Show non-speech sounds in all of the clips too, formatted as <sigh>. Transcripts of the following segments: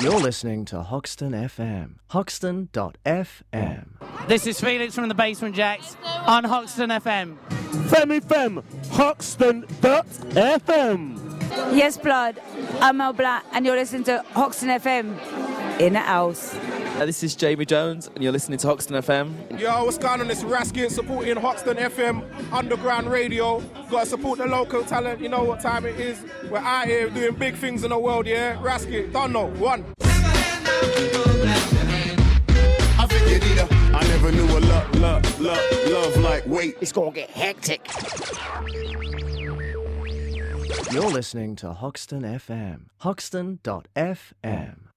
You're listening to Hoxton FM. Hoxton.fm. This is Felix from the Basement Jaxx on Hoxton FM. Femi Fem, Hoxton.fm. Yes, blood. I'm Mel Black, and you're listening to Hoxton FM in the house. Uh, this is Jamie Jones, and you're listening to Hoxton FM. Yo, what's going on? It's Raskin supporting Hoxton FM Underground Radio. Got to support the local talent. You know what time it is. We're out here doing big things in the world, yeah? Raskin, don't know. One. I figured either. I never knew a love, love, love, love like wait. It's gonna get hectic. You're listening to Hoxton FM. Hoxton.fm.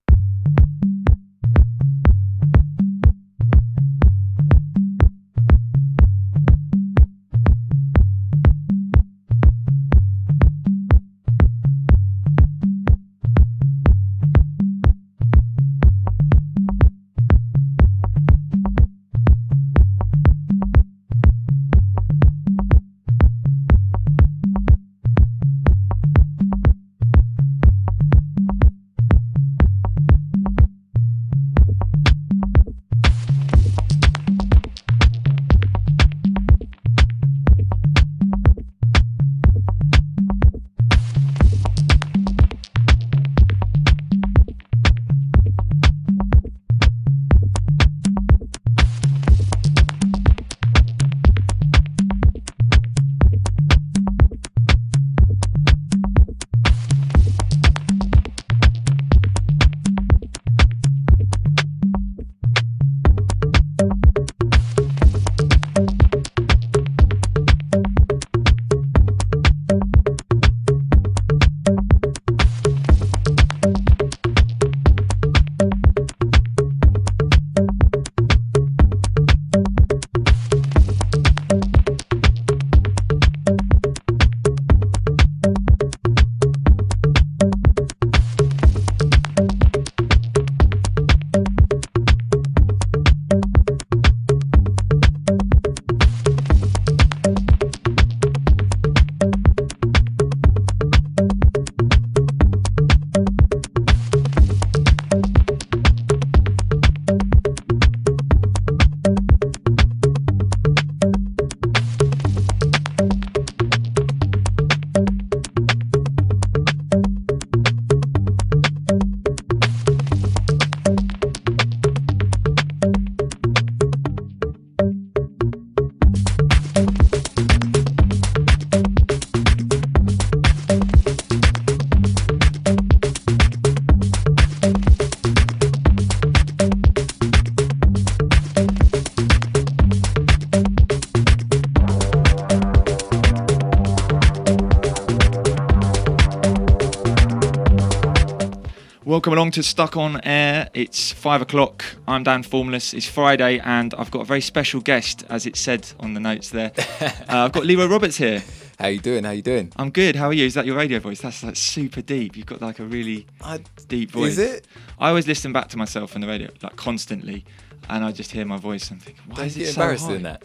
to Stuck on Air. It's five o'clock. I'm Dan Formless. It's Friday, and I've got a very special guest, as it said on the notes there. <laughs> uh, I've got Leroy Roberts here. How you doing? How you doing? I'm good. How are you? Is that your radio voice? That's like super deep. You've got like a really I, deep voice. Is it? I always listen back to myself on the radio, like constantly, and I just hear my voice and think, why Don't is it so embarrassed high? that?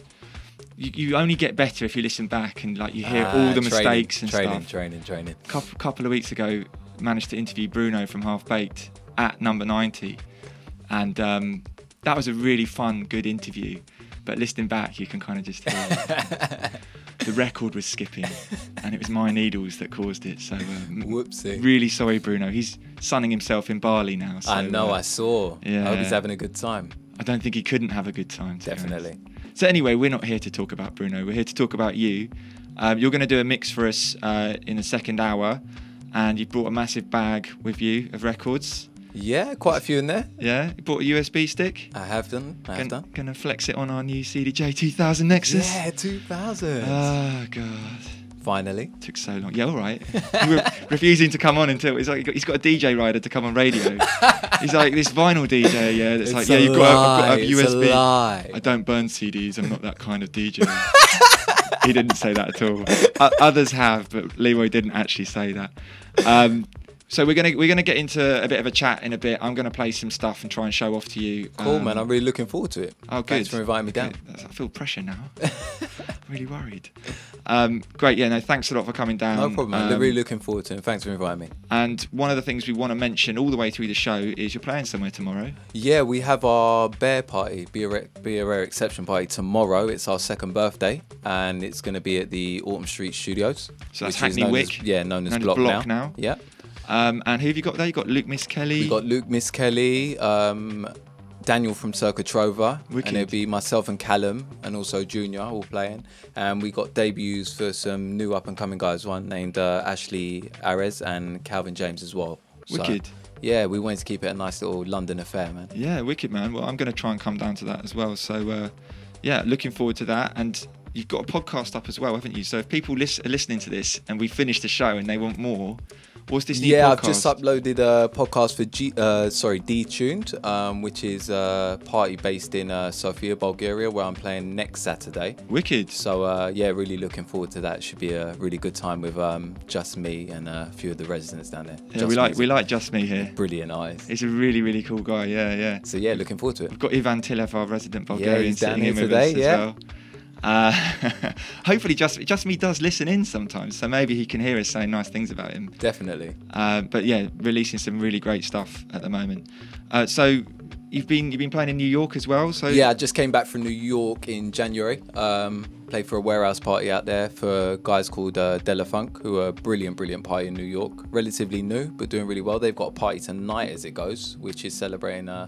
You, you only get better if you listen back and like you hear Ah, all the training, mistakes and training, stuff. Training, training, training. couple, couple of weeks ago managed to interview Bruno from Half Baked at number 90 and um, that was a really fun good interview but listening back you can kind of just hear <laughs> the record was skipping and it was my needles that caused it so um, Whoopsie. really sorry Bruno he's sunning himself in Bali now so I know. uh, I saw. I hope he's having a good time. I don't think he couldn't have a good time to be honest. Definitely. So anyway, we're not here to talk about Bruno. We're here to talk about you. Um, you're going to do a mix for us uh, in the second hour, and you've brought a massive bag with you of records. Yeah, quite a few in there. Yeah, you brought a USB stick. I have done. I have done. Gonna flex it on our new CDJ 2000 Nexus. Yeah, 2000. Oh god, Finally. took so long. Yeah, all right. you were <laughs> refusing to come on until it's like he's got a DJ rider to come on radio. <laughs> he's like this vinyl DJ. Yeah, that's It's like a yeah, you've got, I've got lie, it's a USB. lie. I don't burn CDs. I'm not that kind of DJ. <laughs> he didn't say that at all. O- others have, but Leroy didn't actually say that. Um, So we're gonna we're gonna get into a bit of a chat in a bit. I'm gonna play some stuff and try and show off to you. Cool, um, man. I'm really looking forward to it. Oh, good. Thanks for inviting me down. Good. I feel pressure now. <laughs> really worried. Um, great. Yeah. No. Thanks a lot for coming down. No problem, man. Um, really looking forward to it. Thanks for inviting me. And one of the things we want to mention all the way through the show is you're playing somewhere tomorrow. Yeah, we have our B.A.R.E party, be a, Rare- be a rare exception party tomorrow. It's our second birthday, and it's going to be at the Autumn Street Studios. So that's Hackney Wick. As, yeah, known as known as Block, Block now. now. Yeah. Um, and who have you got there? You got Luke Miss Kelly. We got Luke, Miss Kelly, um, Daniel from Circa Trova, Wicked. and it'll be myself and Callum, and also Junior all playing. And we got debuts for some new up and coming guys. One named uh, Ashley Ares and Calvin James as well. So, Wicked. yeah, we wanted to keep it a nice little London affair, man. Yeah, wicked man. Well, I'm going to try and come down to that as well. So, uh, yeah, looking forward to that. And you've got a podcast up as well, haven't you? So if people lis- are listening to this and we finish the show and they want more, what's this new yeah, podcast? I've just uploaded a podcast for G, uh, sorry, Detuned, um, which is a party based in uh, Sofia, Bulgaria, where I'm playing next Saturday. Wicked. So uh, yeah, really looking forward to that. Should be a really good time with um, just me and a few of the residents down there. Yeah, Just we like we like Just Me here. brilliant eyes. He's a really really cool guy. Yeah, yeah. So yeah, looking forward to it. We've got Ivan Tilev, our resident Yeah, Bulgarian, he's down sitting here today, us as yeah. well. Uh, <laughs> hopefully, just just me does listen in sometimes, so maybe he can hear us saying nice things about him. Definitely. Uh, but yeah, releasing some really great stuff at the moment. Uh, so you've been you've been playing in New York as well. So Yeah, I just came back from New York in January. Um, played for a warehouse party out there for guys called uh, Della Funk, who are a brilliant, brilliant party in New York. Relatively new, but doing really well. They've got a party tonight as it goes, which is celebrating uh,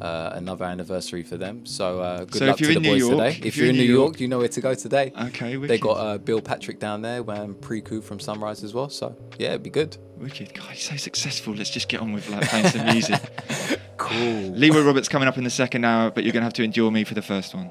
uh, another anniversary for them. So uh, good So luck if you're to in the New boys York- today. If, you're in New York, you know where to go today. Okay, They got uh, Bill Patrick down there and Pre-Coup from Sunrise as well. So yeah, it'd be good. Wicked. God, he's so successful. Let's just get on with like playing some music. <laughs> Cool. Leroy Roberts coming up in the second hour, but you're going to have to endure me for the first one.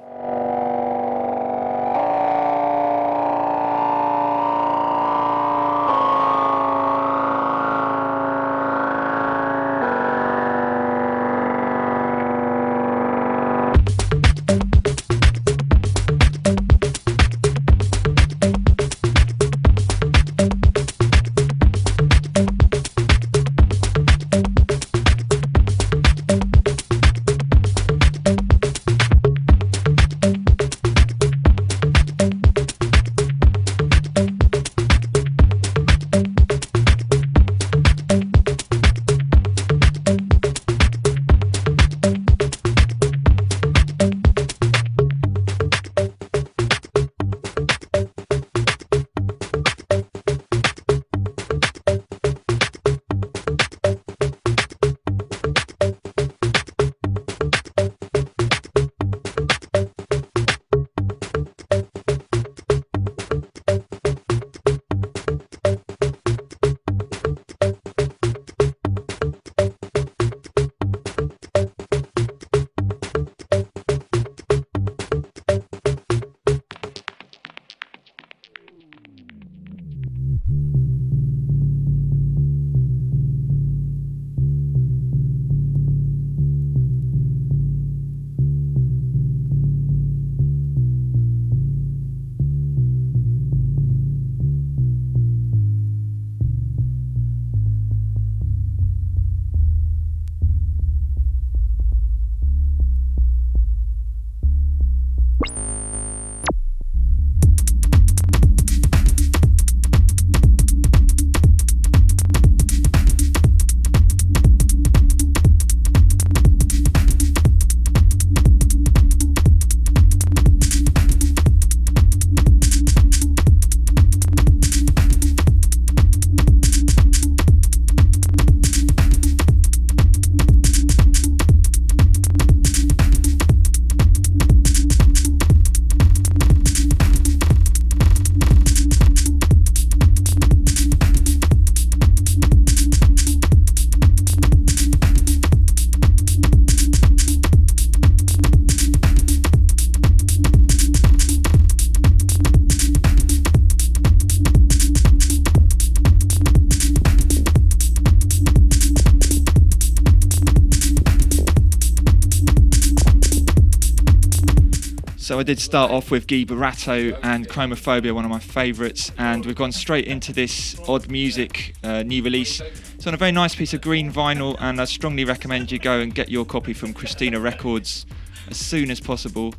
I did start off with Guy Barato and Chromophobia, one of my favourites, and we've gone straight into this odd music uh, new release. It's on a very nice piece of green vinyl, and I strongly recommend you go and get your copy from Kristina Records as soon as possible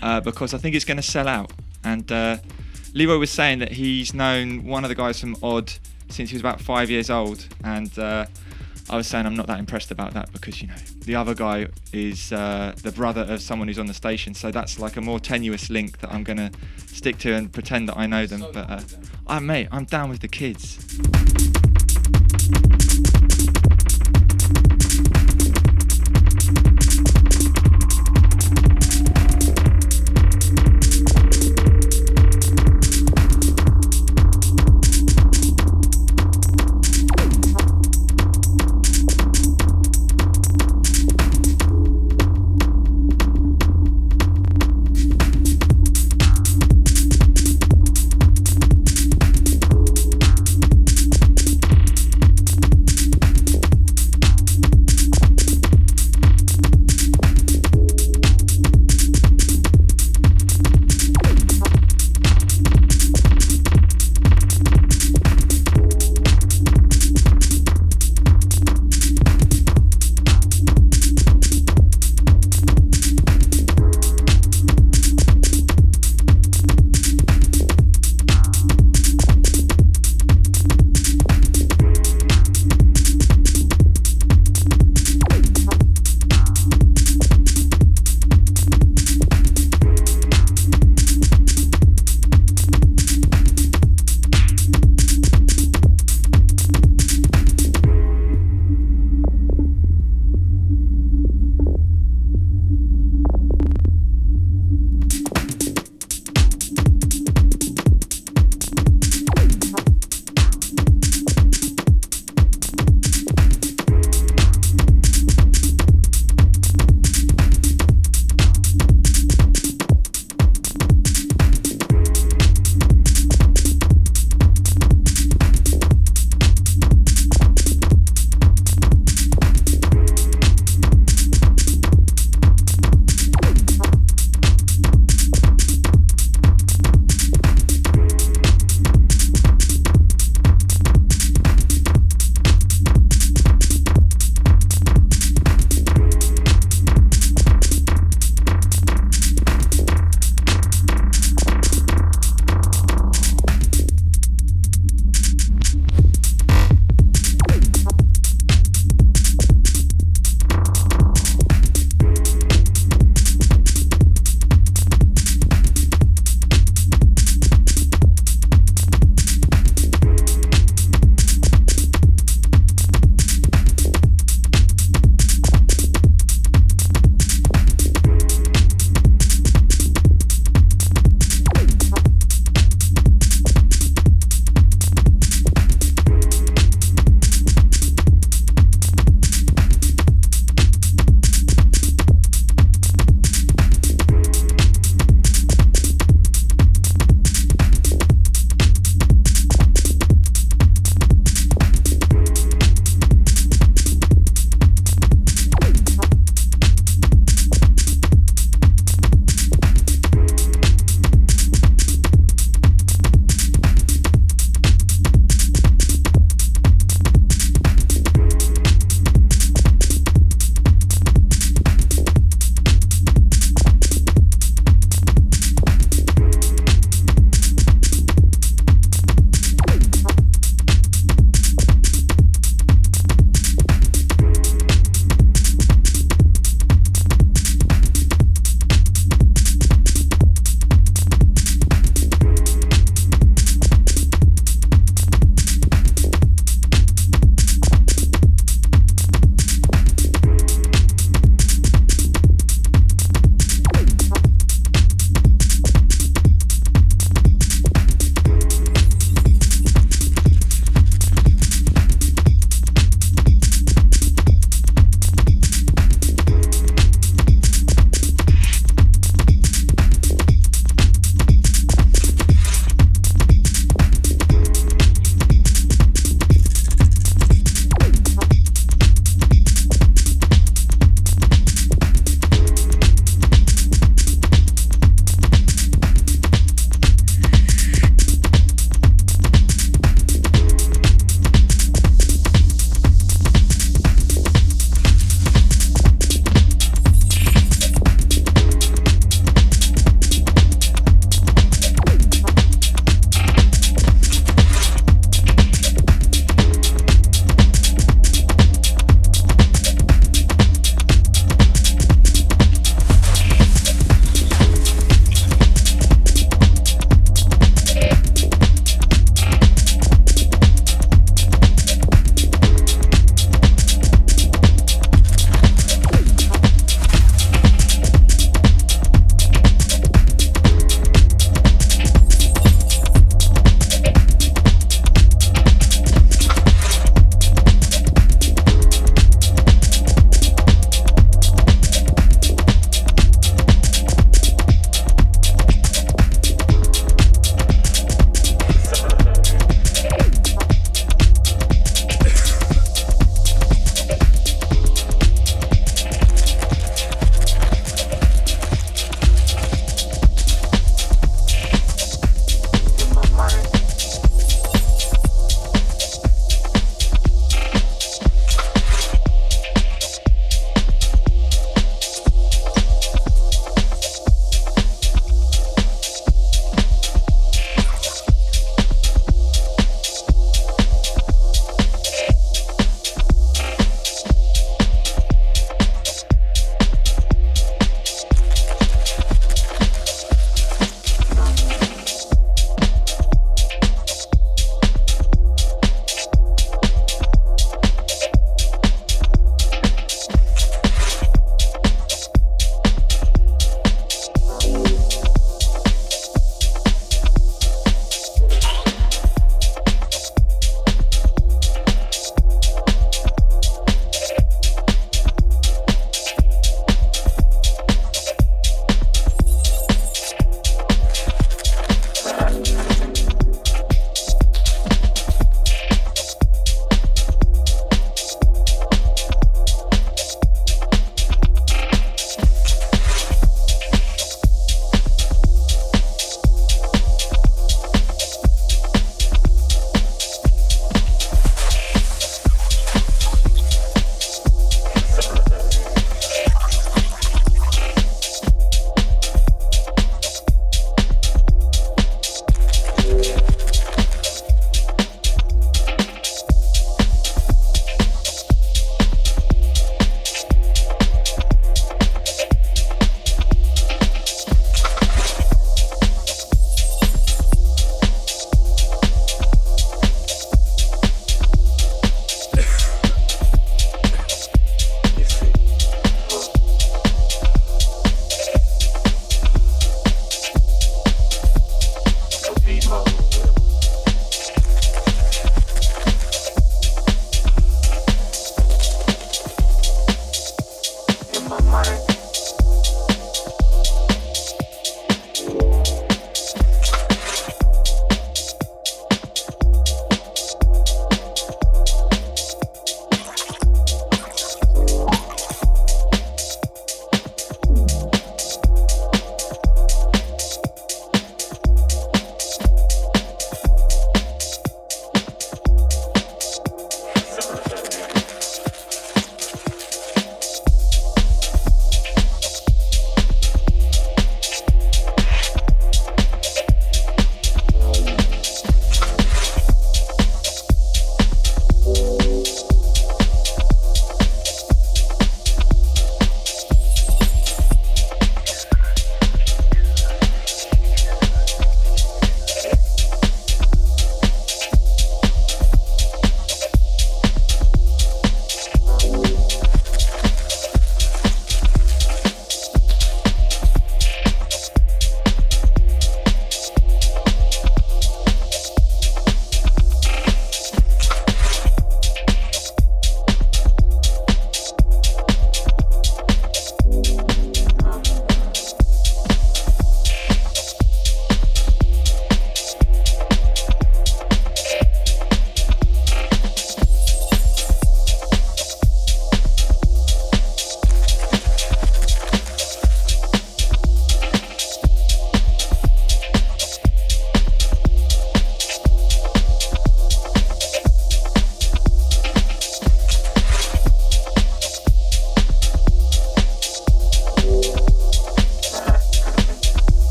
uh, because I think it's going to sell out. And uh, Leroy was saying that he's known one of the guys from Odd since he was about five years old, and uh, I was saying I'm not that impressed about that because you know the other guy is uh, the brother of someone who's on the station, so that's like a more tenuous link that I'm gonna stick to and pretend that I know them. But uh, I mate, I'm down with the kids.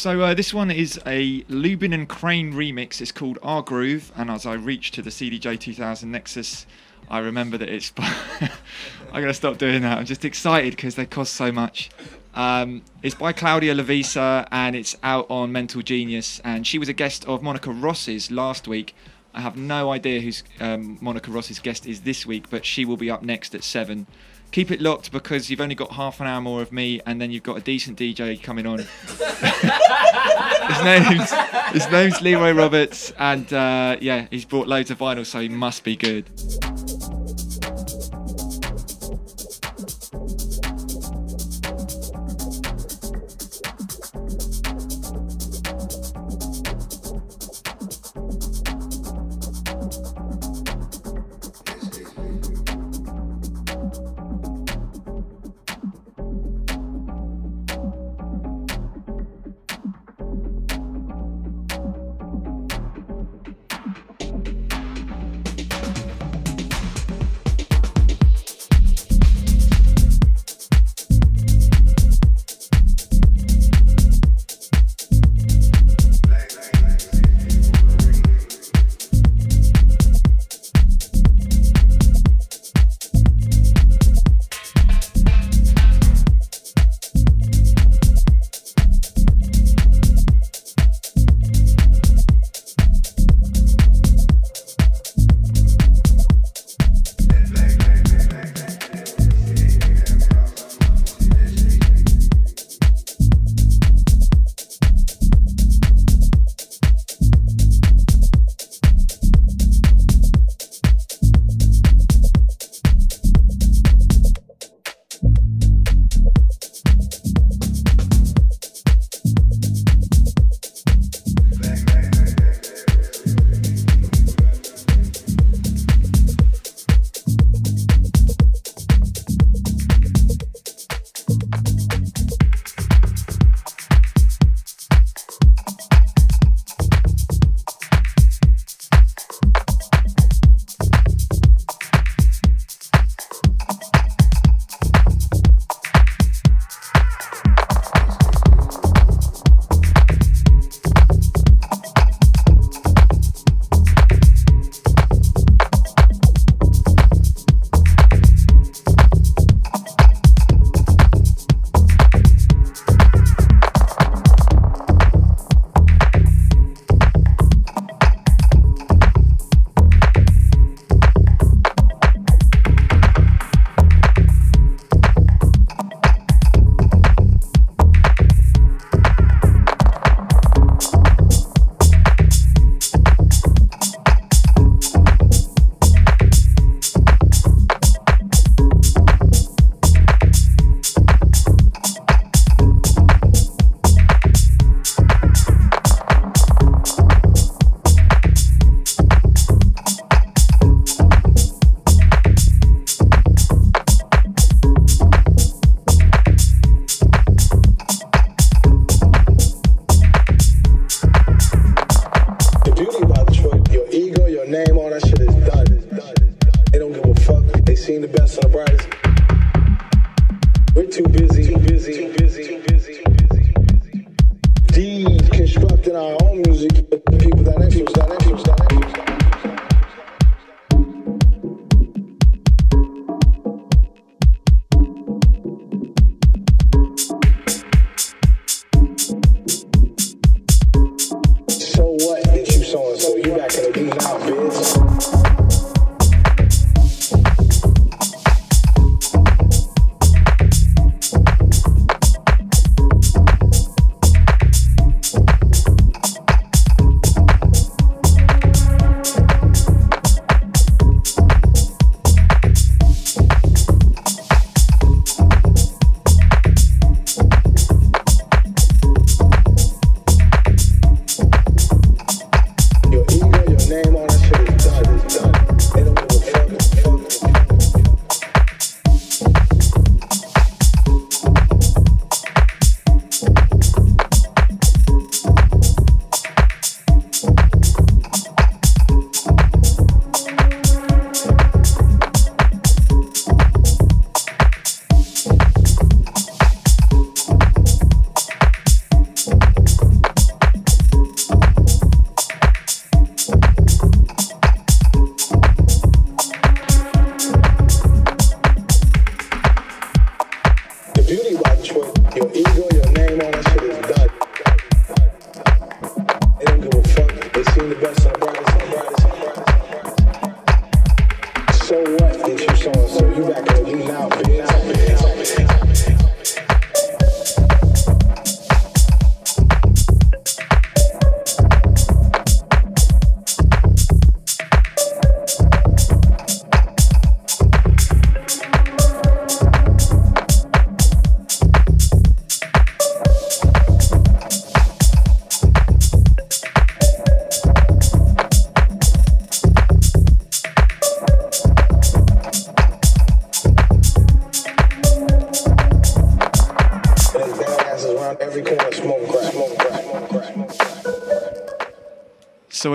So uh, this one is a Lubin and Crane remix. It's called Our Groove, and as I reach to the CDJ 2000 Nexus, I remember that it's. <laughs> I'm gonna stop doing that. I'm just excited because they cost so much. Um, it's by Claudia Lavisa and it's out on Mental Genius. And she was a guest of Monica Ross's last week. I have no idea who's um, Monica Ross's guest is this week, but she will be up next at seven. Keep it locked because you've only got half an hour more of me, and then you've got a decent DJ coming on. <laughs> his name's his name's Leroy Roberts, and uh, yeah, he's brought loads of vinyl, so he must be good.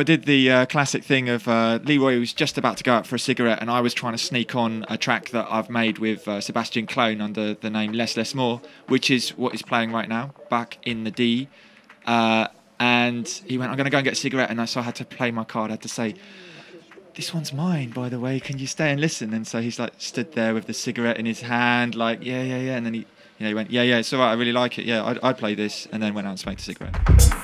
Did the uh, classic thing of uh, Leroy was just about to go out for a cigarette, and I was trying to sneak on a track that I've made with uh, Sebastian Clone under the name Less Less More, which is what is playing right now, back in the D. Uh, and he went, "I'm going to go and get a cigarette," and I, so I had to play my card. I had to say, "This one's mine, by the way. Can you stay and listen?" And so he's like stood there with the cigarette in his hand, like, "Yeah, yeah, yeah," and then he, you know, he went, "Yeah, yeah, it's all right. I really like it. Yeah, I'd, I'd play this," and then went out and smoked a cigarette.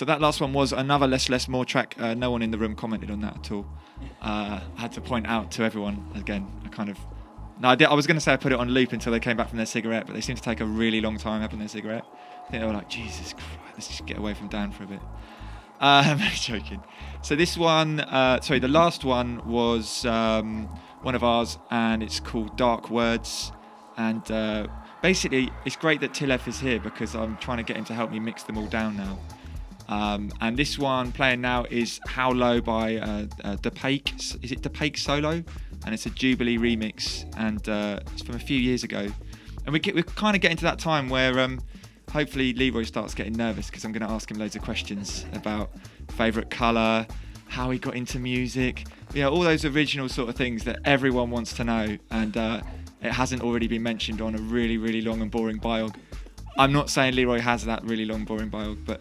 So that last one was another less less more track. Uh, no one in the room commented on that at all. Uh, I had to point out to everyone again. I kind of no, I, did, I was going to say I put it on loop until they came back from their cigarette, but they seemed to take a really long time having their cigarette. I think they were like, Jesus Christ, let's just get away from Dan for a bit. <laughs> I'm um, joking. So this one, uh, sorry, the last one was um, one of ours, and it's called Dark Words. And uh, basically, it's great that Tilef is here because I'm trying to get him to help me mix them all down now. Um, and this one playing now is How Low by uh, uh. Is it Depake Solo? And it's a Jubilee remix, and uh, it's from a few years ago. And we get, we're kind of getting to that time where um, hopefully Leroy starts getting nervous because I'm going to ask him loads of questions about favourite colour, how he got into music, you know, all those original sort of things that everyone wants to know. And uh, it hasn't already been mentioned on a really, really long and boring biog. I'm not saying Leroy has that really long, boring biog, but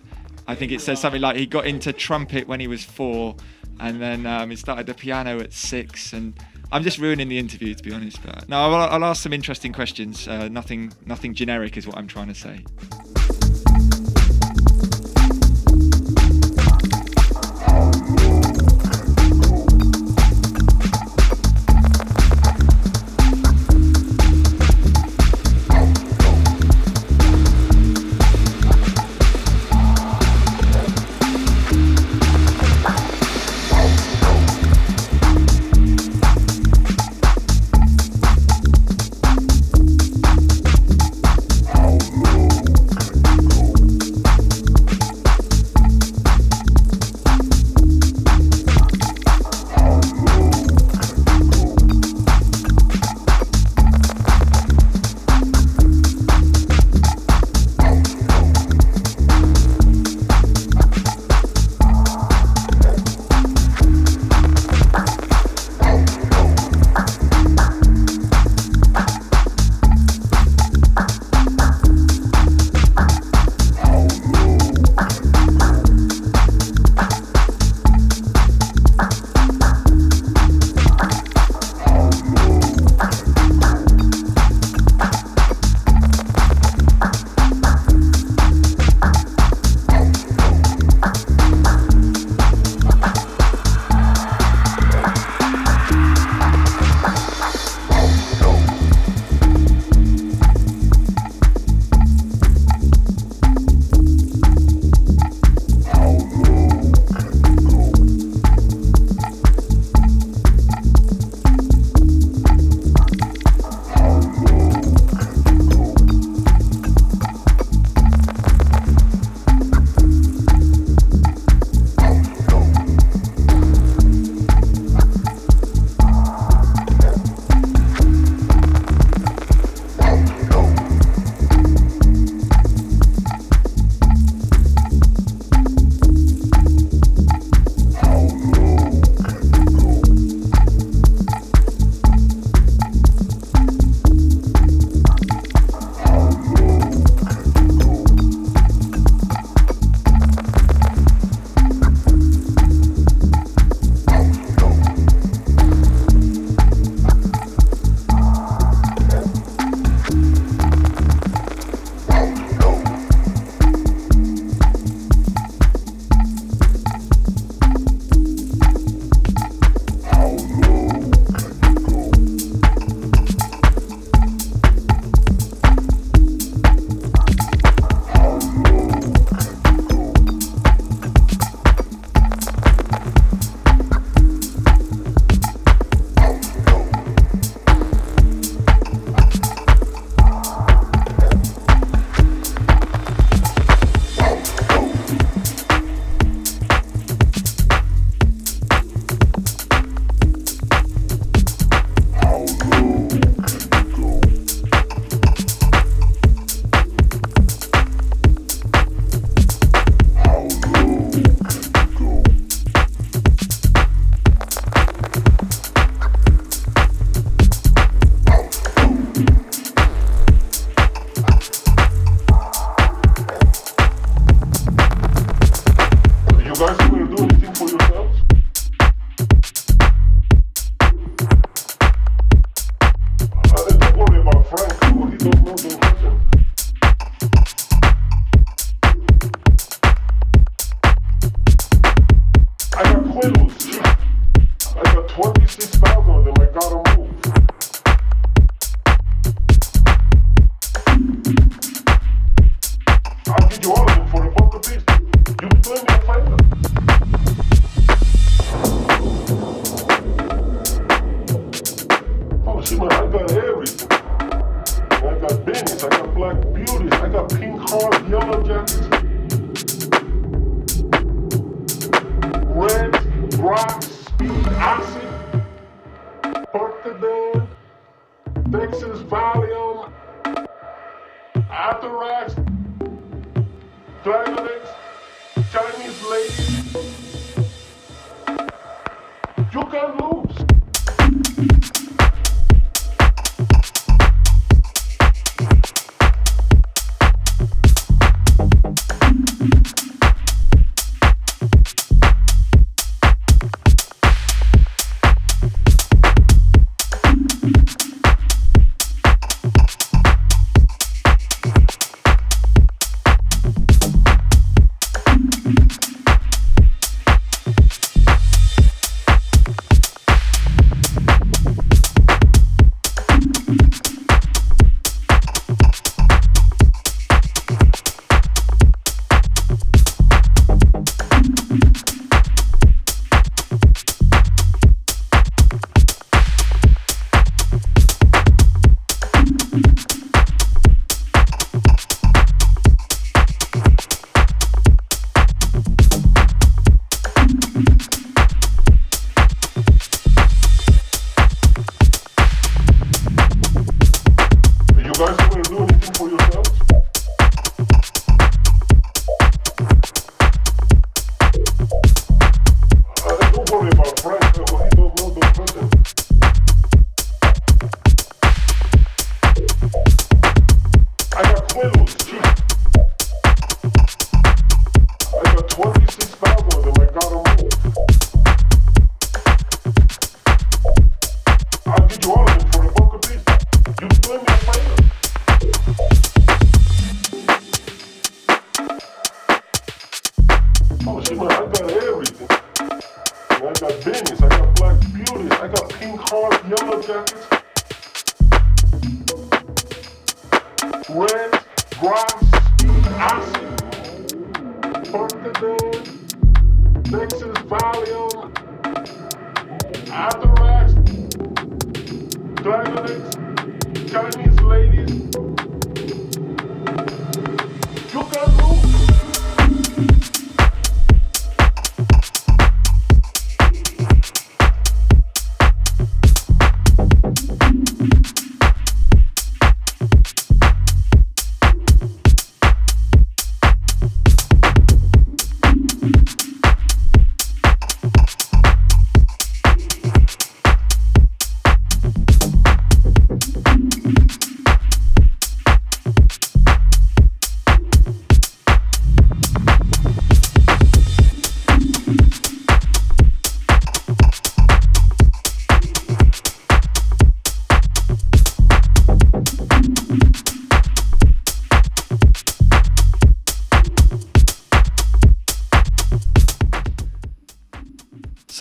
I think it says something like he got into trumpet when he was four, and then um, he started the piano at six. And I'm just ruining the interview, to be honest. But no, I'll, I'll ask some interesting questions. Uh, nothing, nothing generic is what I'm trying to say.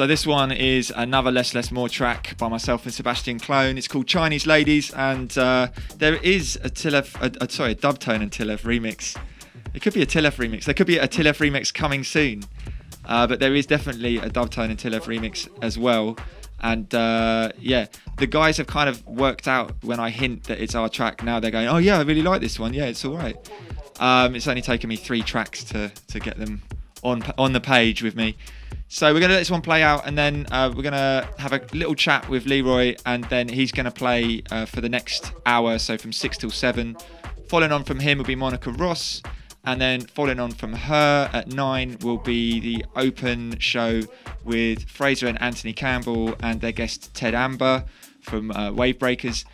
This one is another Less Less More track by myself and Sebastian Clone. It's called Chinese Ladies, and uh, there is a Tilef, a, a, sorry, a Dubtone and Tilef remix. It could be a Tilef remix. There could be a Tilef remix coming soon, uh, but there is definitely a Dubtone and Tilef remix as well. And uh, yeah, the guys have kind of worked out when I hint that it's our track. Now they're going, "Oh yeah, I really like this one. Yeah, it's all right." Um, it's only taken me three tracks to to get them on on the page with me. So we're gonna let this one play out, and then uh, we're gonna have a little chat with Leroy, and then he's gonna play uh, for the next hour, so from six till seven. Following on from him will be Monica Ross, and then following on from her at nine will be the open show with Fraser and Anthony Campbell and their guest Ted Amber from uh, Wavebreakers.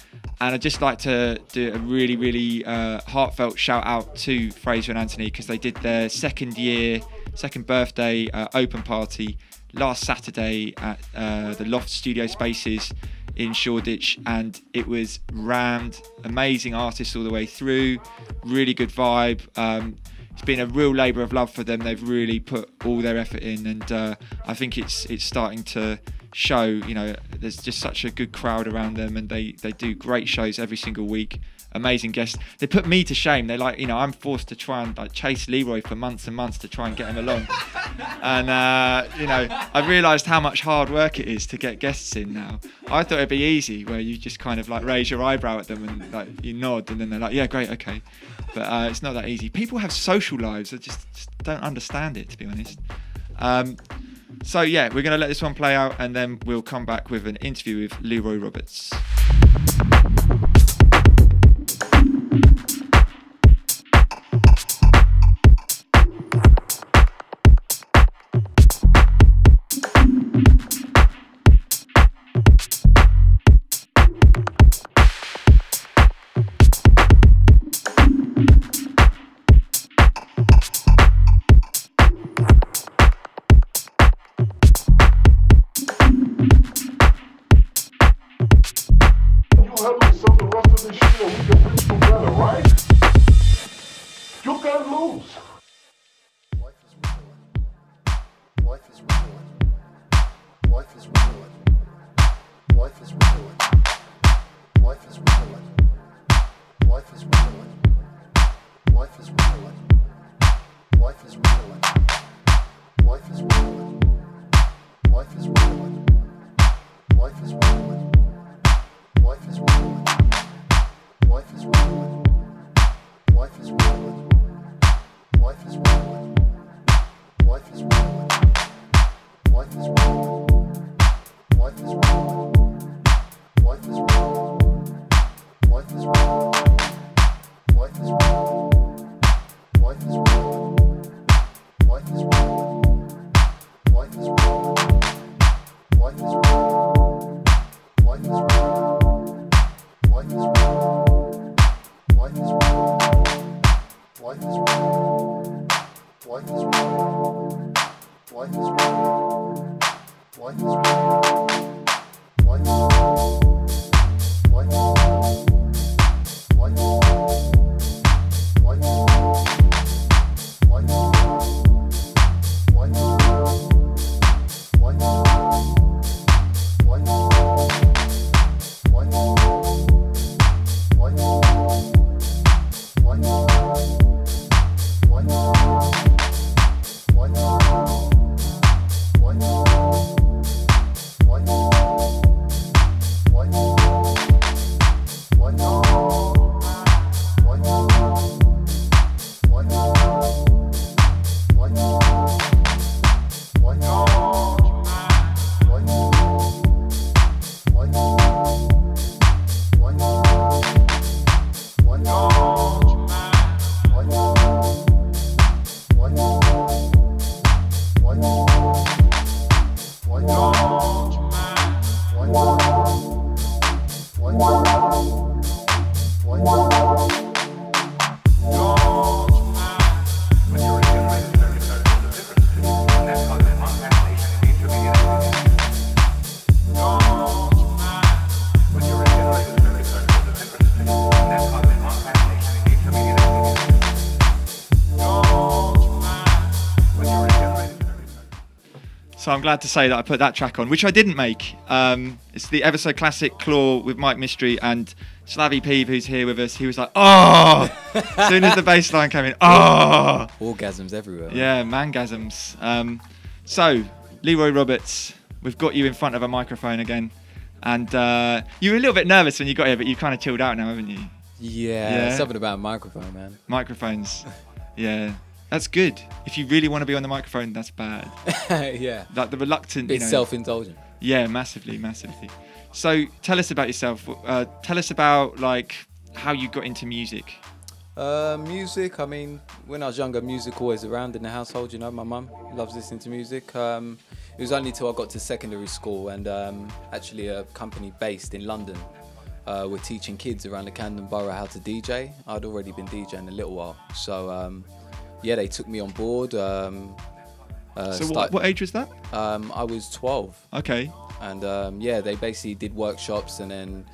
And I'd just like to do a really, really uh, heartfelt shout out to Fraser and Anthony because they did their second year, second birthday uh, open party last Saturday at uh, the Loft Studio Spaces in Shoreditch, and it was rammed. Amazing artists all the way through, really good vibe. Um, it's been a real labour of love for them. They've really put all their effort in, and uh, I think it's it's starting to show. You know, there's just such a good crowd around them, and they they do great shows every single week. Amazing guests. They put me to shame. They're like, you know, I'm forced to try and like chase Leroy for months and months to try and get him along. <laughs> and uh, you know, I realised how much hard work it is to get guests in now. I thought it'd be easy, where you just kind of like raise your eyebrow at them and like you nod, and then they're like, yeah, great, okay. But uh, it's not that easy. People have social lives. I just, just don't understand it, to be honest. Um, so yeah, we're gonna let this one play out, and then we'll come back with an interview with Leroy Roberts. don't move. I'm glad to say that I put that track on, which I didn't make. Um, it's the ever so classic Claw with Mike Mystery and Slavy Peeve, who's here with us. He was like, "Oh!" as soon as the bass line came in, "Oh!" Orgasms everywhere. man. Yeah, mangasms. Um, so, Leroy Roberts, we've got you in front of a microphone again, and uh, you were a little bit nervous when you got here, but you kind of chilled out now, haven't you? Yeah, Yeah. something about a microphone, man. Microphones. <laughs> yeah, that's good. If you really want to be on the microphone, that's bad. <laughs> yeah. Like the reluctant. Bit you know, self-indulgent. Yeah, massively, massively. So tell us about yourself. Uh, tell us about like how you got into music. Uh, music. I mean, when I was younger, music was always around in the household. You know, my mum loves listening to music. Um, it was only till I got to secondary school and um, actually a company based in London uh, were teaching kids around the Camden Borough how to DJ. I'd already been DJing a little while, so um, yeah, they took me on board. Um, uh, so start- what, what age was that? Um, I was 12. Okay. And um, yeah, they basically did workshops, and then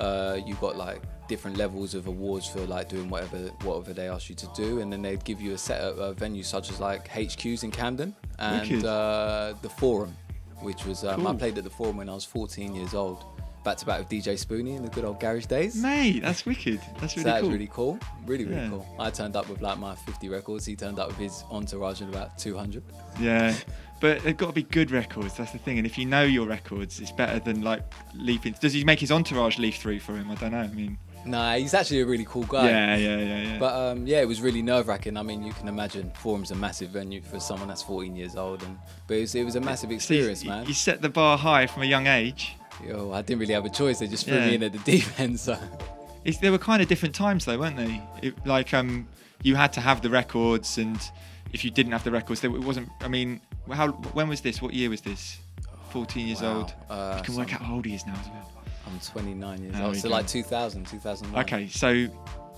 uh, you got like different levels of awards for like doing whatever whatever they asked you to do, and then they'd give you a set of uh, venues such as like HQs in Camden and uh, the Forum, which was um, I played at the Forum when I was 14 years old, back to back with DJ Spoonie in the good old garage days. Mate, that's wicked. That's So really that cool. was really cool. Really, really Yeah. cool. I turned up with like my 50 records. He turned up with his entourage of about 200. Yeah, but they've got to be good records. That's the thing. And if you know your records, it's better than like leaping. Does he make his entourage leaf through for him? I don't know. I mean, Nah, he's actually a really cool guy. yeah, yeah, yeah, yeah. But um, yeah, it was really nerve wracking. I mean, you can imagine Forum's a massive venue for someone that's 14 years old, and but it was, it was a massive experience, you, man. you set the bar high from a young age. Yo, I didn't really have a choice. They just threw Yeah. me in at the deep end. So It's, there were kind of different times though, weren't they? It, like um, you had to have the records, and if you didn't have the records, there, it wasn't. I mean, how? When was this? What year was this? 14 years Wow. old. Uh, you can work out how old he is now as well. I'm 29 years There old. So go. like 2000, 2001. Okay, so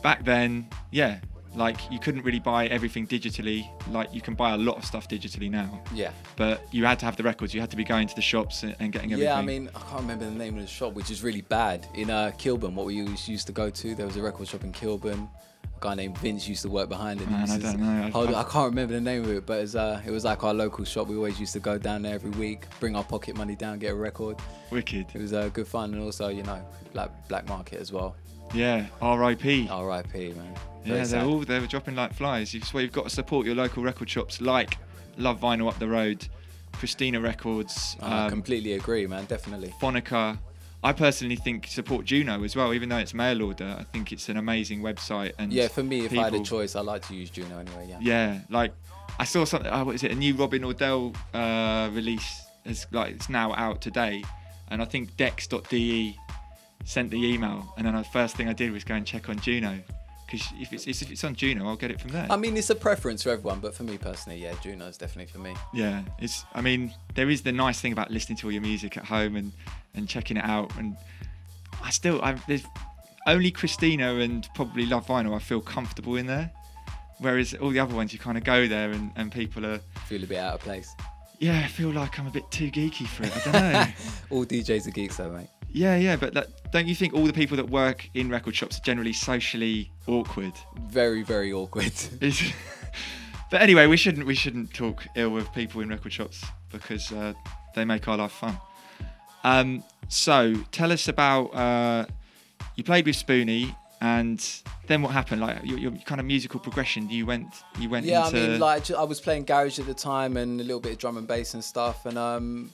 back then, yeah, like you couldn't really buy everything digitally. Like you can buy a lot of stuff digitally now. Yeah. But you had to have the records. You had to be going to the shops and, and getting everything. Yeah, I mean, I can't remember the name of the shop, which is really bad. In uh, Kilburn, what we used used to go to, there was a record shop in Kilburn. A guy named Vince used to work behind it. Man, I don't know. I- Hold I- I can't remember the name of it, but it was, uh, it was like our local shop. We always used to go down there every week, bring our pocket money down, get a record. Wicked. It was uh, good fun, and also, you know, like black market as well. Yeah, R.I.P. R.I.P. Man. Very Yeah, sad. they're all they were dropping like flies. You swear you've got to support your local record shops like Love Vinyl up the road, Kristina Records, I um, completely agree, man. Definitely. Phonica. I personally think support Juno as well, even though it's mail order. I think it's an amazing website and Yeah, for me, if I had a choice, I like to use Juno anyway. Yeah. Yeah, like I saw something. Oh, what is it? A new Robin Ordell uh, release is like it's now out today, and I think Decks.de sent the email, and then the first thing I did was go and check on Juno, because if it's if it's on Juno, I'll get it from there. I mean, it's a preference for everyone, but for me personally, yeah, Juno's definitely for me. yeah, it's. I mean, there is the nice thing about listening to all your music at home and and checking it out, and I still I there's only Kristina and probably Love Vinyl I feel comfortable in there. Whereas all the other ones, you kind of go there and, and people are, Feel a bit out of place. yeah, I feel like I'm a bit too geeky for it. I don't know. <laughs> All DJs are geeks, though, mate. Yeah, yeah, but that, don't you think all the people that work in record shops are generally socially awkward? Very, very awkward. <laughs> But anyway, we shouldn't we shouldn't talk ill of people in record shops because uh, they make our life fun. Um, so tell us about uh, you played with Spoonie, and then what happened? Like your, your kind of musical progression. You went you went yeah, into I mean, like I was playing garage at the time and a little bit of drum and bass and stuff, and um,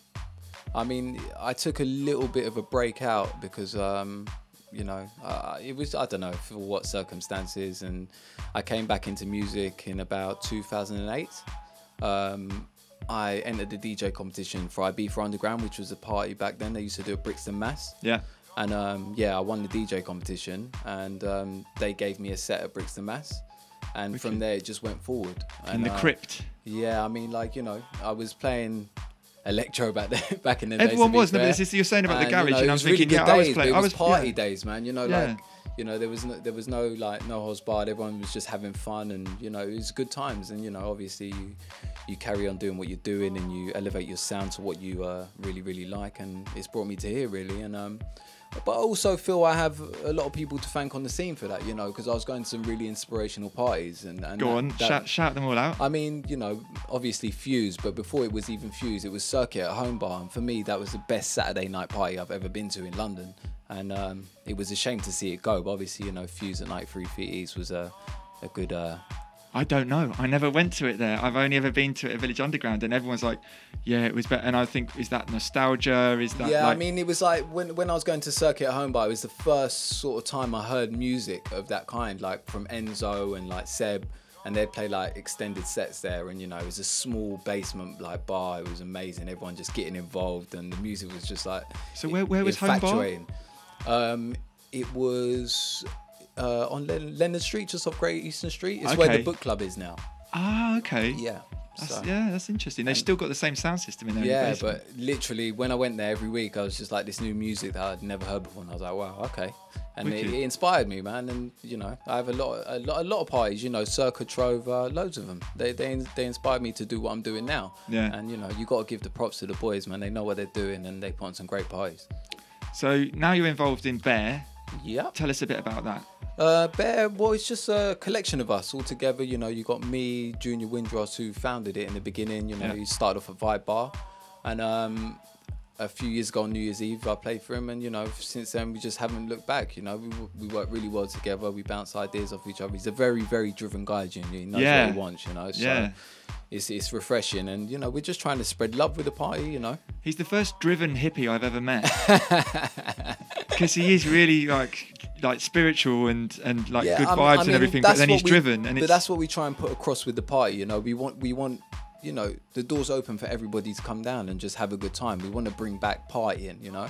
I mean, I took a little bit of a break out because um, you know, uh, it was I don't know for what circumstances, and I came back into music in about 2008. Um, I entered the DJ competition for IB for Underground, which was a party back then. They used to do at Brixton, Mass. yeah. And um, yeah, I won the DJ competition, and um, they gave me a set at Brixton, Mass. And from there, it just went forward. in And, the uh, crypt. Yeah, I mean, like you know, I was playing electro back then, <laughs> back in the days. Everyone was, no, but fair. this you're saying about the you garage, know, and I'm was thinking, really yeah, good I was playing- I It was was- party yeah. days, man. You know, Yeah. like you know, there was no, there was no like no holds barred. Everyone was just having fun, and you know, it was good times. And you know, obviously, you you carry on doing what you're doing, and you elevate your sound to what you uh, really, really like. And it's brought me to here, really. And um, but I also feel I have a lot of people to thank on the scene for that. You know, because I was going to some really inspirational parties, and, and Go that- on, that- shout, shout them all out. I mean, you know, obviously Fuse, but before it was even Fuse, it was Circuit at Home Bar, and for me, that was the best Saturday night party I've ever been to in London. And um, it was a shame to see it go, but obviously, you know, Fuse at 93 Feet East was a, a good. Uh, I don't know. I never went to it there. I've only ever been to it at Village Underground, and everyone's like, "Yeah, it was better." And I think, is that nostalgia? Is that yeah, like, I mean, it was like when when I was going to Circuit at Home Bar, it was the first sort of time I heard music of that kind, like from Enzo and like Seb. And they'd play like extended sets there, and you know, it was a small basement like bar. It was amazing. Everyone just getting involved, and the music was just like. So where- where was Home Bar? Um, it was uh, on Len- Leonard Street, just off Great Eastern Street. It's where Okay. the book club is now. Ah, okay. Yeah. That's, so- yeah, that's interesting. They've still got the same sound system in there. in the Yeah, basement. but literally when I went there every week, I was just like this new music that I'd never heard before, and I was like, wow, okay. And it, Wicked. it inspired me, man. And you know, I have a lot, a lot, a lot of parties. You know, Circa Trova, loads of them. They, they, they inspired me to do what I'm doing now. Yeah. And you know, you got to give the props to the boys, man. They know what they're doing, and they put on some great parties. So now you're involved in B.A.R.E. Yeah. Tell us a bit about that. Uh, B.A.R.E, well, it's just a collection of us all together. You know, you got me, Junior Windross, who founded it in the beginning. You know, Yeah. he started off at Vibe Bar, and um, a few years ago on New Year's Eve, I played for him, and you know, since then we just haven't looked back. You know, we, we work really well together. We bounce ideas off each other. He's a very, very driven guy. Junior. he knows Yeah. what he wants. You know, so Yeah. It's it's refreshing, and you know, we're just trying to spread love with the party. You know, He's the first driven hippie I've ever met. <laughs> Because he is really like like spiritual and and like good I vibes mean- and everything, but then he's we- driven and but it's that's what we try and put across with the party. You know, we want we want you know the doors open for everybody to come down and just have a good time. We want to bring back partying. You know,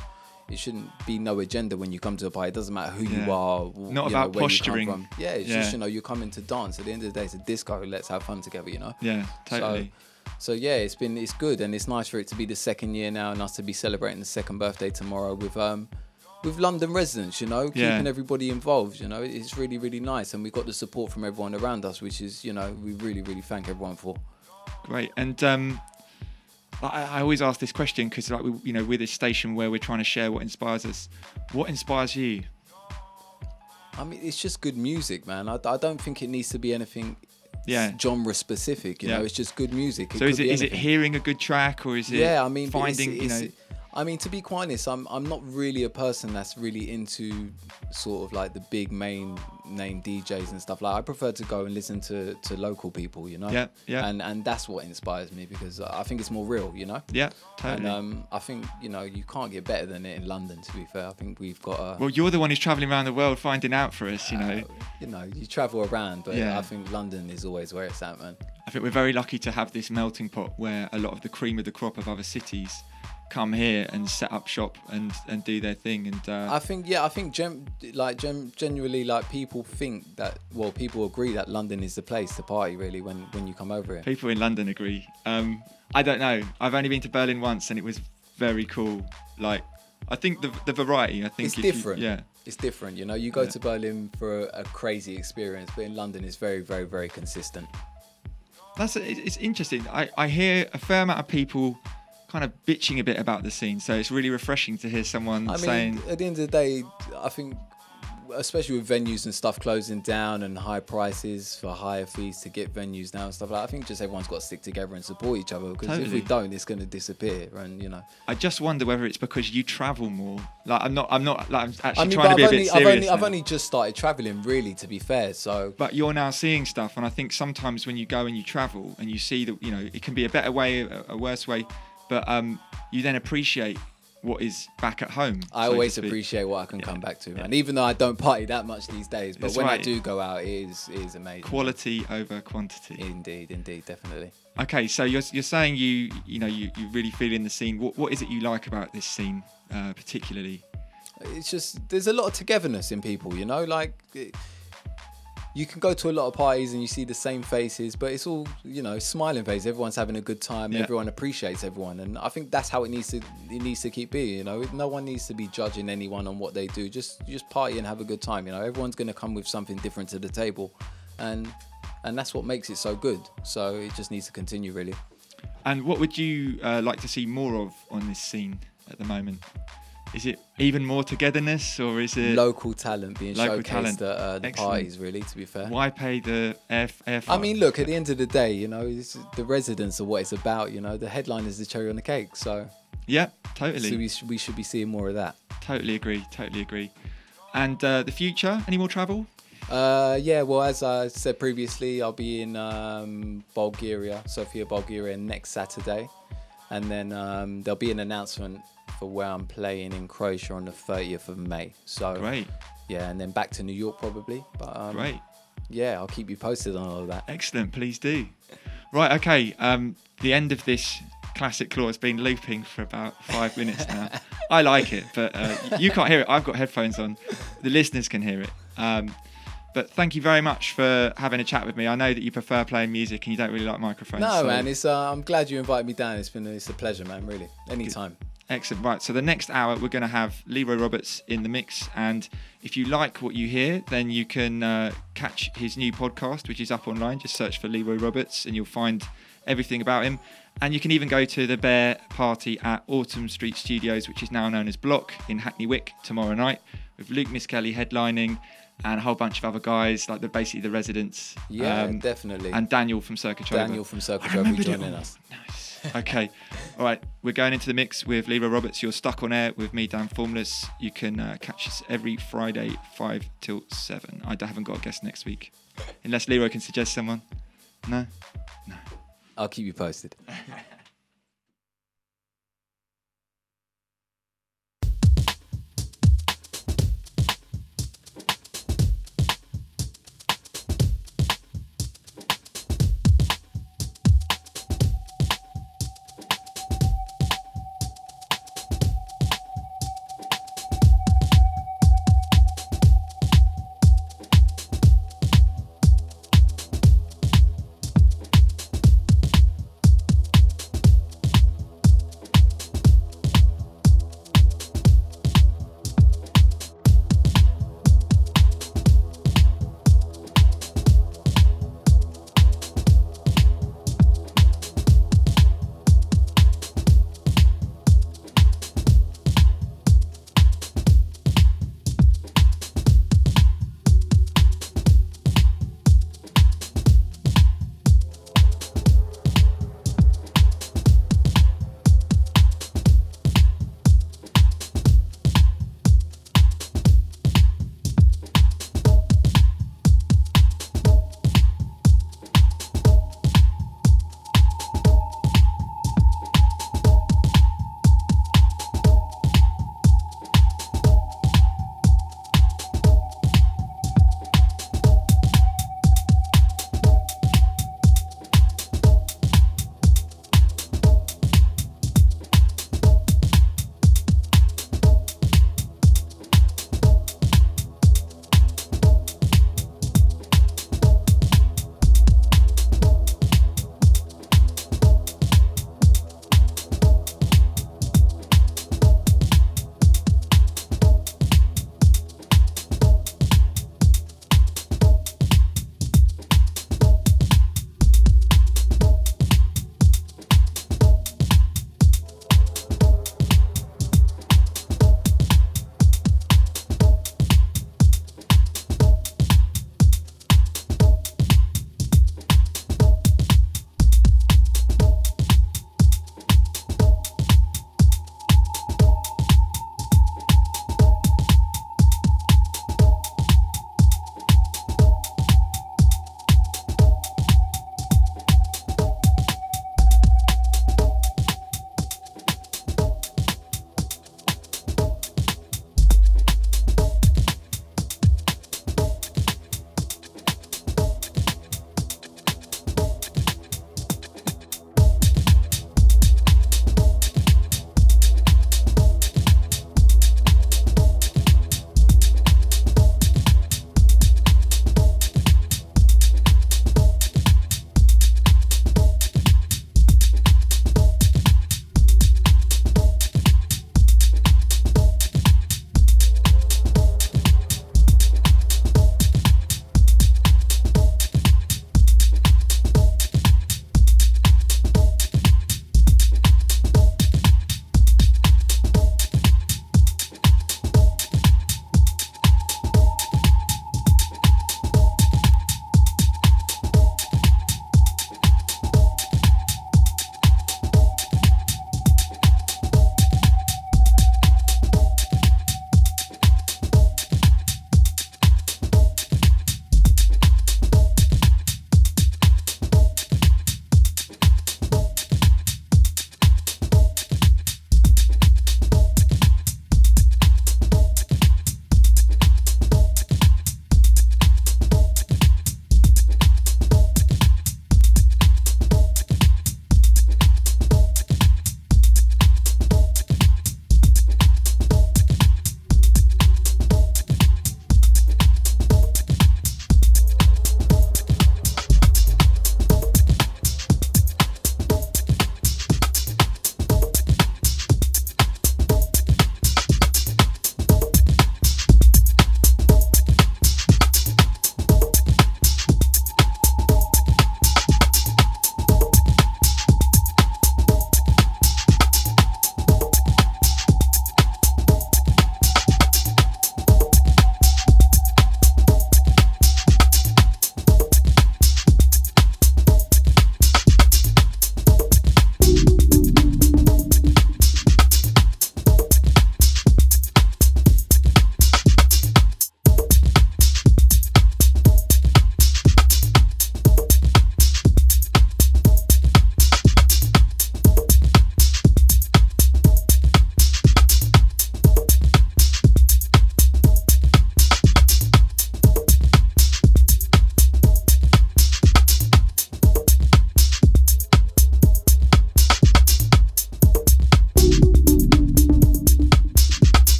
it shouldn't be no agenda when you come to a party. It doesn't matter who Yeah. you are. Not you know, about where you come posturing. from. Yeah, it's Yeah. just you know you're coming to dance. At the end of the day, it's a disco. Let's have fun together. You know. Yeah, So- totally. So, yeah, it's been it's good and it's nice for it to be the second year now and us to be celebrating the second birthday tomorrow with um with London residents, you know, Yeah. keeping everybody involved, you know, it's really really nice and we've got the support from everyone around us, which is you know we really really thank everyone for. Great. And um, I, I always ask this question because, like, we, you know, we're this station where we're trying to share what inspires us. What inspires you? I mean, it's just good music, man. I, I don't think it needs to be anything Yeah. genre specific. You Yeah. know, it's just good music. so is it is it hearing a good track or is it yeah, I mean, finding it's, you know it's- I mean, to be quite honest, I'm I'm not really a person that's really into sort of like the big main name DJs and stuff. Like I prefer to go and listen to to local people, you know. Yeah, yeah. And and that's what inspires me because I think it's more real, you know. Yeah, totally. And um, I think you know you can't get better than it in London. To be fair, I think we've got a. well, you're the one who's traveling around the world finding out for us. You know, you know, you travel around, but Yeah. I think London is always where it's at, man. I think we're very lucky to have this melting pot where a lot of the cream of the crop of other cities come here and set up shop and and do their thing. And uh, I think yeah, I think gen- like gen- generally like people think that well, people agree that London is the place to party really when when you come over here. people in London agree. Um, I don't know. I've only been to Berlin once, and it was very cool. Like, I think the the variety. I think It's if you- different. yeah. It's different, you know. You go Yeah. to Berlin for a, a crazy experience, but in London, it's very, very, very consistent. That's it's interesting. I, I hear a fair amount of people kind of bitching a bit about the scene, so it's really refreshing to hear someone I mean, saying, at the end of the day, I think, especially with venues and stuff closing down and high prices for higher fees to get venues now and stuff like that, I think just everyone's got to stick together and support each other because if we don't, it's going to disappear. And you know, I just wonder whether it's because you travel more. Like, I'm not, I'm not, like, I'm actually I mean, trying to be I've a only, bit I've serious. only, I've only just started traveling, really, to be fair. So, but you're now seeing stuff, and I think sometimes when you go and you travel and you see that, you know, it can be a better way, a worse way, but um, you then appreciate what is back at home. I so always appreciate what I can come back to, and even though I don't party that much these days, but That's when I do go out, it is it is amazing. Quality over quantity. Indeed, indeed, definitely. Okay, so you're, you're saying you you know you, you really feel in the scene. What what is it you like about this scene uh, particularly? It's just there's a lot of togetherness in people, you know. Like it, you can go to a lot of parties and you see the same faces, but it's all you know, smiling faces. Everyone's having a good time. Yeah. Everyone appreciates everyone, and I think that's how it needs to it needs to keep being. You know, no one needs to be judging anyone on what they do. Just just party and have a good time. You know, everyone's gonna come with something different to the table, and and that's what makes it so good. So it just needs to continue, really. And what would you uh, like to see more of on this scene at the moment? Is it even more togetherness, or is it Local talent being Local showcased talent. at uh, the Excellent. parties, really. To be fair. Why pay the air, air I mean, look, at the end of the day, you know, it's the residents are what it's about. You know, the headline is the cherry on the cake. So, Yeah, totally. so we, sh- we should be seeing more of that. Totally agree. Totally agree. And uh, the future? Any more travel? Uh, yeah, well, as I said previously, I'll be in um, Bulgaria, Sofia, Bulgaria next Saturday. And then um, there'll be an announcement for where I'm playing in Croatia on the 30th of May. So, Great. yeah, and then back to New York probably. But um, Great. Yeah, I'll keep you posted on all of that. Excellent. Please do. Right. Okay. Um, the end of this classic claw has been looping for about five minutes now. <laughs> I like it, but uh, you can't hear it. I've got headphones on. The listeners can hear it. Um, but thank you very much for having a chat with me. I know that you prefer playing music and you don't really like microphones. No, so- man, it's uh, I'm glad you invited me down. It's been it's a pleasure, man. Really, anytime. Excellent. Right. So the next hour, we're going to have Leroy Roberts in the mix. And if you like what you hear, then you can uh, catch his new podcast, which is up online. Just search for Leroy Roberts and you'll find everything about him. And you can even go to the B.A.R.E Party at Autumn Street Studios, which is now known as Block in Hackney Wick tomorrow night, with Luke Miskelly headlining. and a whole bunch of other guys, like the basically the residents. Yeah, um, definitely. And Daniel from Circuit Trover. Daniel from Circuit remembered joining us. Okay. All right. We're going into the mix with Leroy Roberts. You're stuck on air with me, Dan Formless. You can uh, catch us every Friday, 5 till 7. I haven't got a guest next week. Unless Leroy can suggest someone. No? No? I'll keep you posted. <laughs>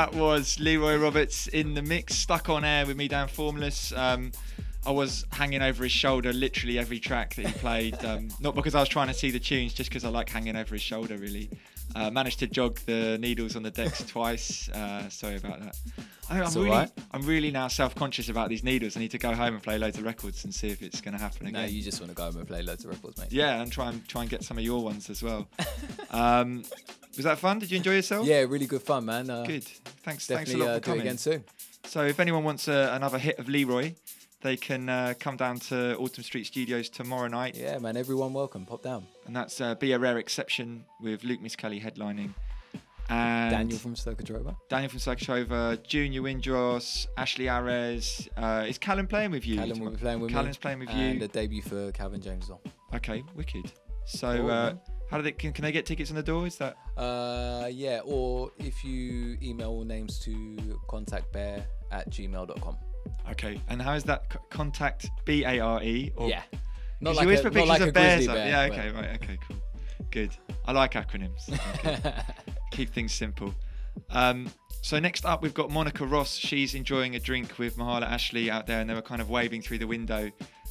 that was Leroy Roberts in the mix, stuck on air with me, Dan Formless. Um, I was hanging over his shoulder literally every track that he played. Um, not because I was trying to see the tunes, just because I like hanging over his shoulder, really. Uh, managed to jog the needles on the decks <laughs> twice. Uh, sorry about that. I, I'm really, alright. I'm really now self-conscious about these needles. I need to go home and play loads of records and see if it's going to happen again. No, you just want to go home and play loads of records, mate. Yeah, and try and try and get some of your ones as well. um, <laughs> was that fun? Did you enjoy yourself? Yeah, really good fun, man. Uh, Good. Thanks. Definitely thanks a lot uh, for coming. again soon. So if anyone wants uh, another hit of Leroy, they can uh, come down to Autumn Street Studios tomorrow night. Yeah, man. Everyone welcome. Pop down. And that's uh, Be a Rare Exception with Luke Miss Kelly headlining. And Daniel from Stokedrova. Daniel from Sakashova, Junior Windross, Ashley Ares. Uh, is Callum playing with you? Callum will be playing with Callum's me. playing with and you. And a debut for Calvin James as well. Okay, wicked. So Cool, uh. How do they can, can they get tickets on the door? Is that Uh, yeah, or if you email names to contactbear at gmail.com. okay? And how is that c- contact B A R E? or- Yeah. Not like you always a- put pictures like of bears up. bear, Yeah, but- okay, right, okay, cool. Good. I like acronyms. <laughs> Keep things simple. Um, so next up, we've got Monica Ross. She's enjoying a drink with Mahala Ashley out there, and they were kind of waving through the window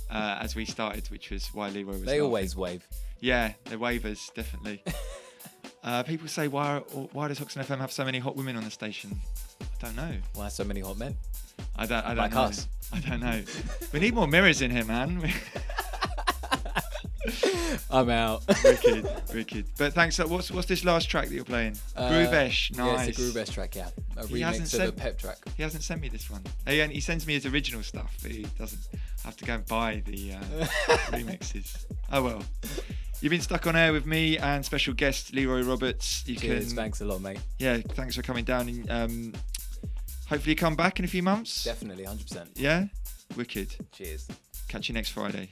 uh, as we started, which was why Leroy was. They laughing. always wave. Yeah, they're wavers, definitely. <laughs> uh, people say, why, why does Hoxton FM have so many hot women on the station? I don't know. Why so many hot men? I don't, I don't Like know. us. I don't know. <laughs> we need more mirrors in here, man. <laughs> I'm out. wicked, wicked. But thanks. uh, What's what's this last track that you're playing? Uh, Groovesh, nice. Yeah, it's a Groovesh track, yeah. A He hasn't remix of a sent- pep track. He hasn't sent me this one. He, he sends me his original stuff, but he doesn't have to go and buy the uh, remixes. Oh well. You've been stuck on air with me and special guest Leroy Roberts. You Cheers, can, thanks a lot, mate. Yeah, thanks for coming down. And, um, hopefully, you come back in a few months. Definitely, 100%. Yeah, wicked. Cheers. Catch you next Friday.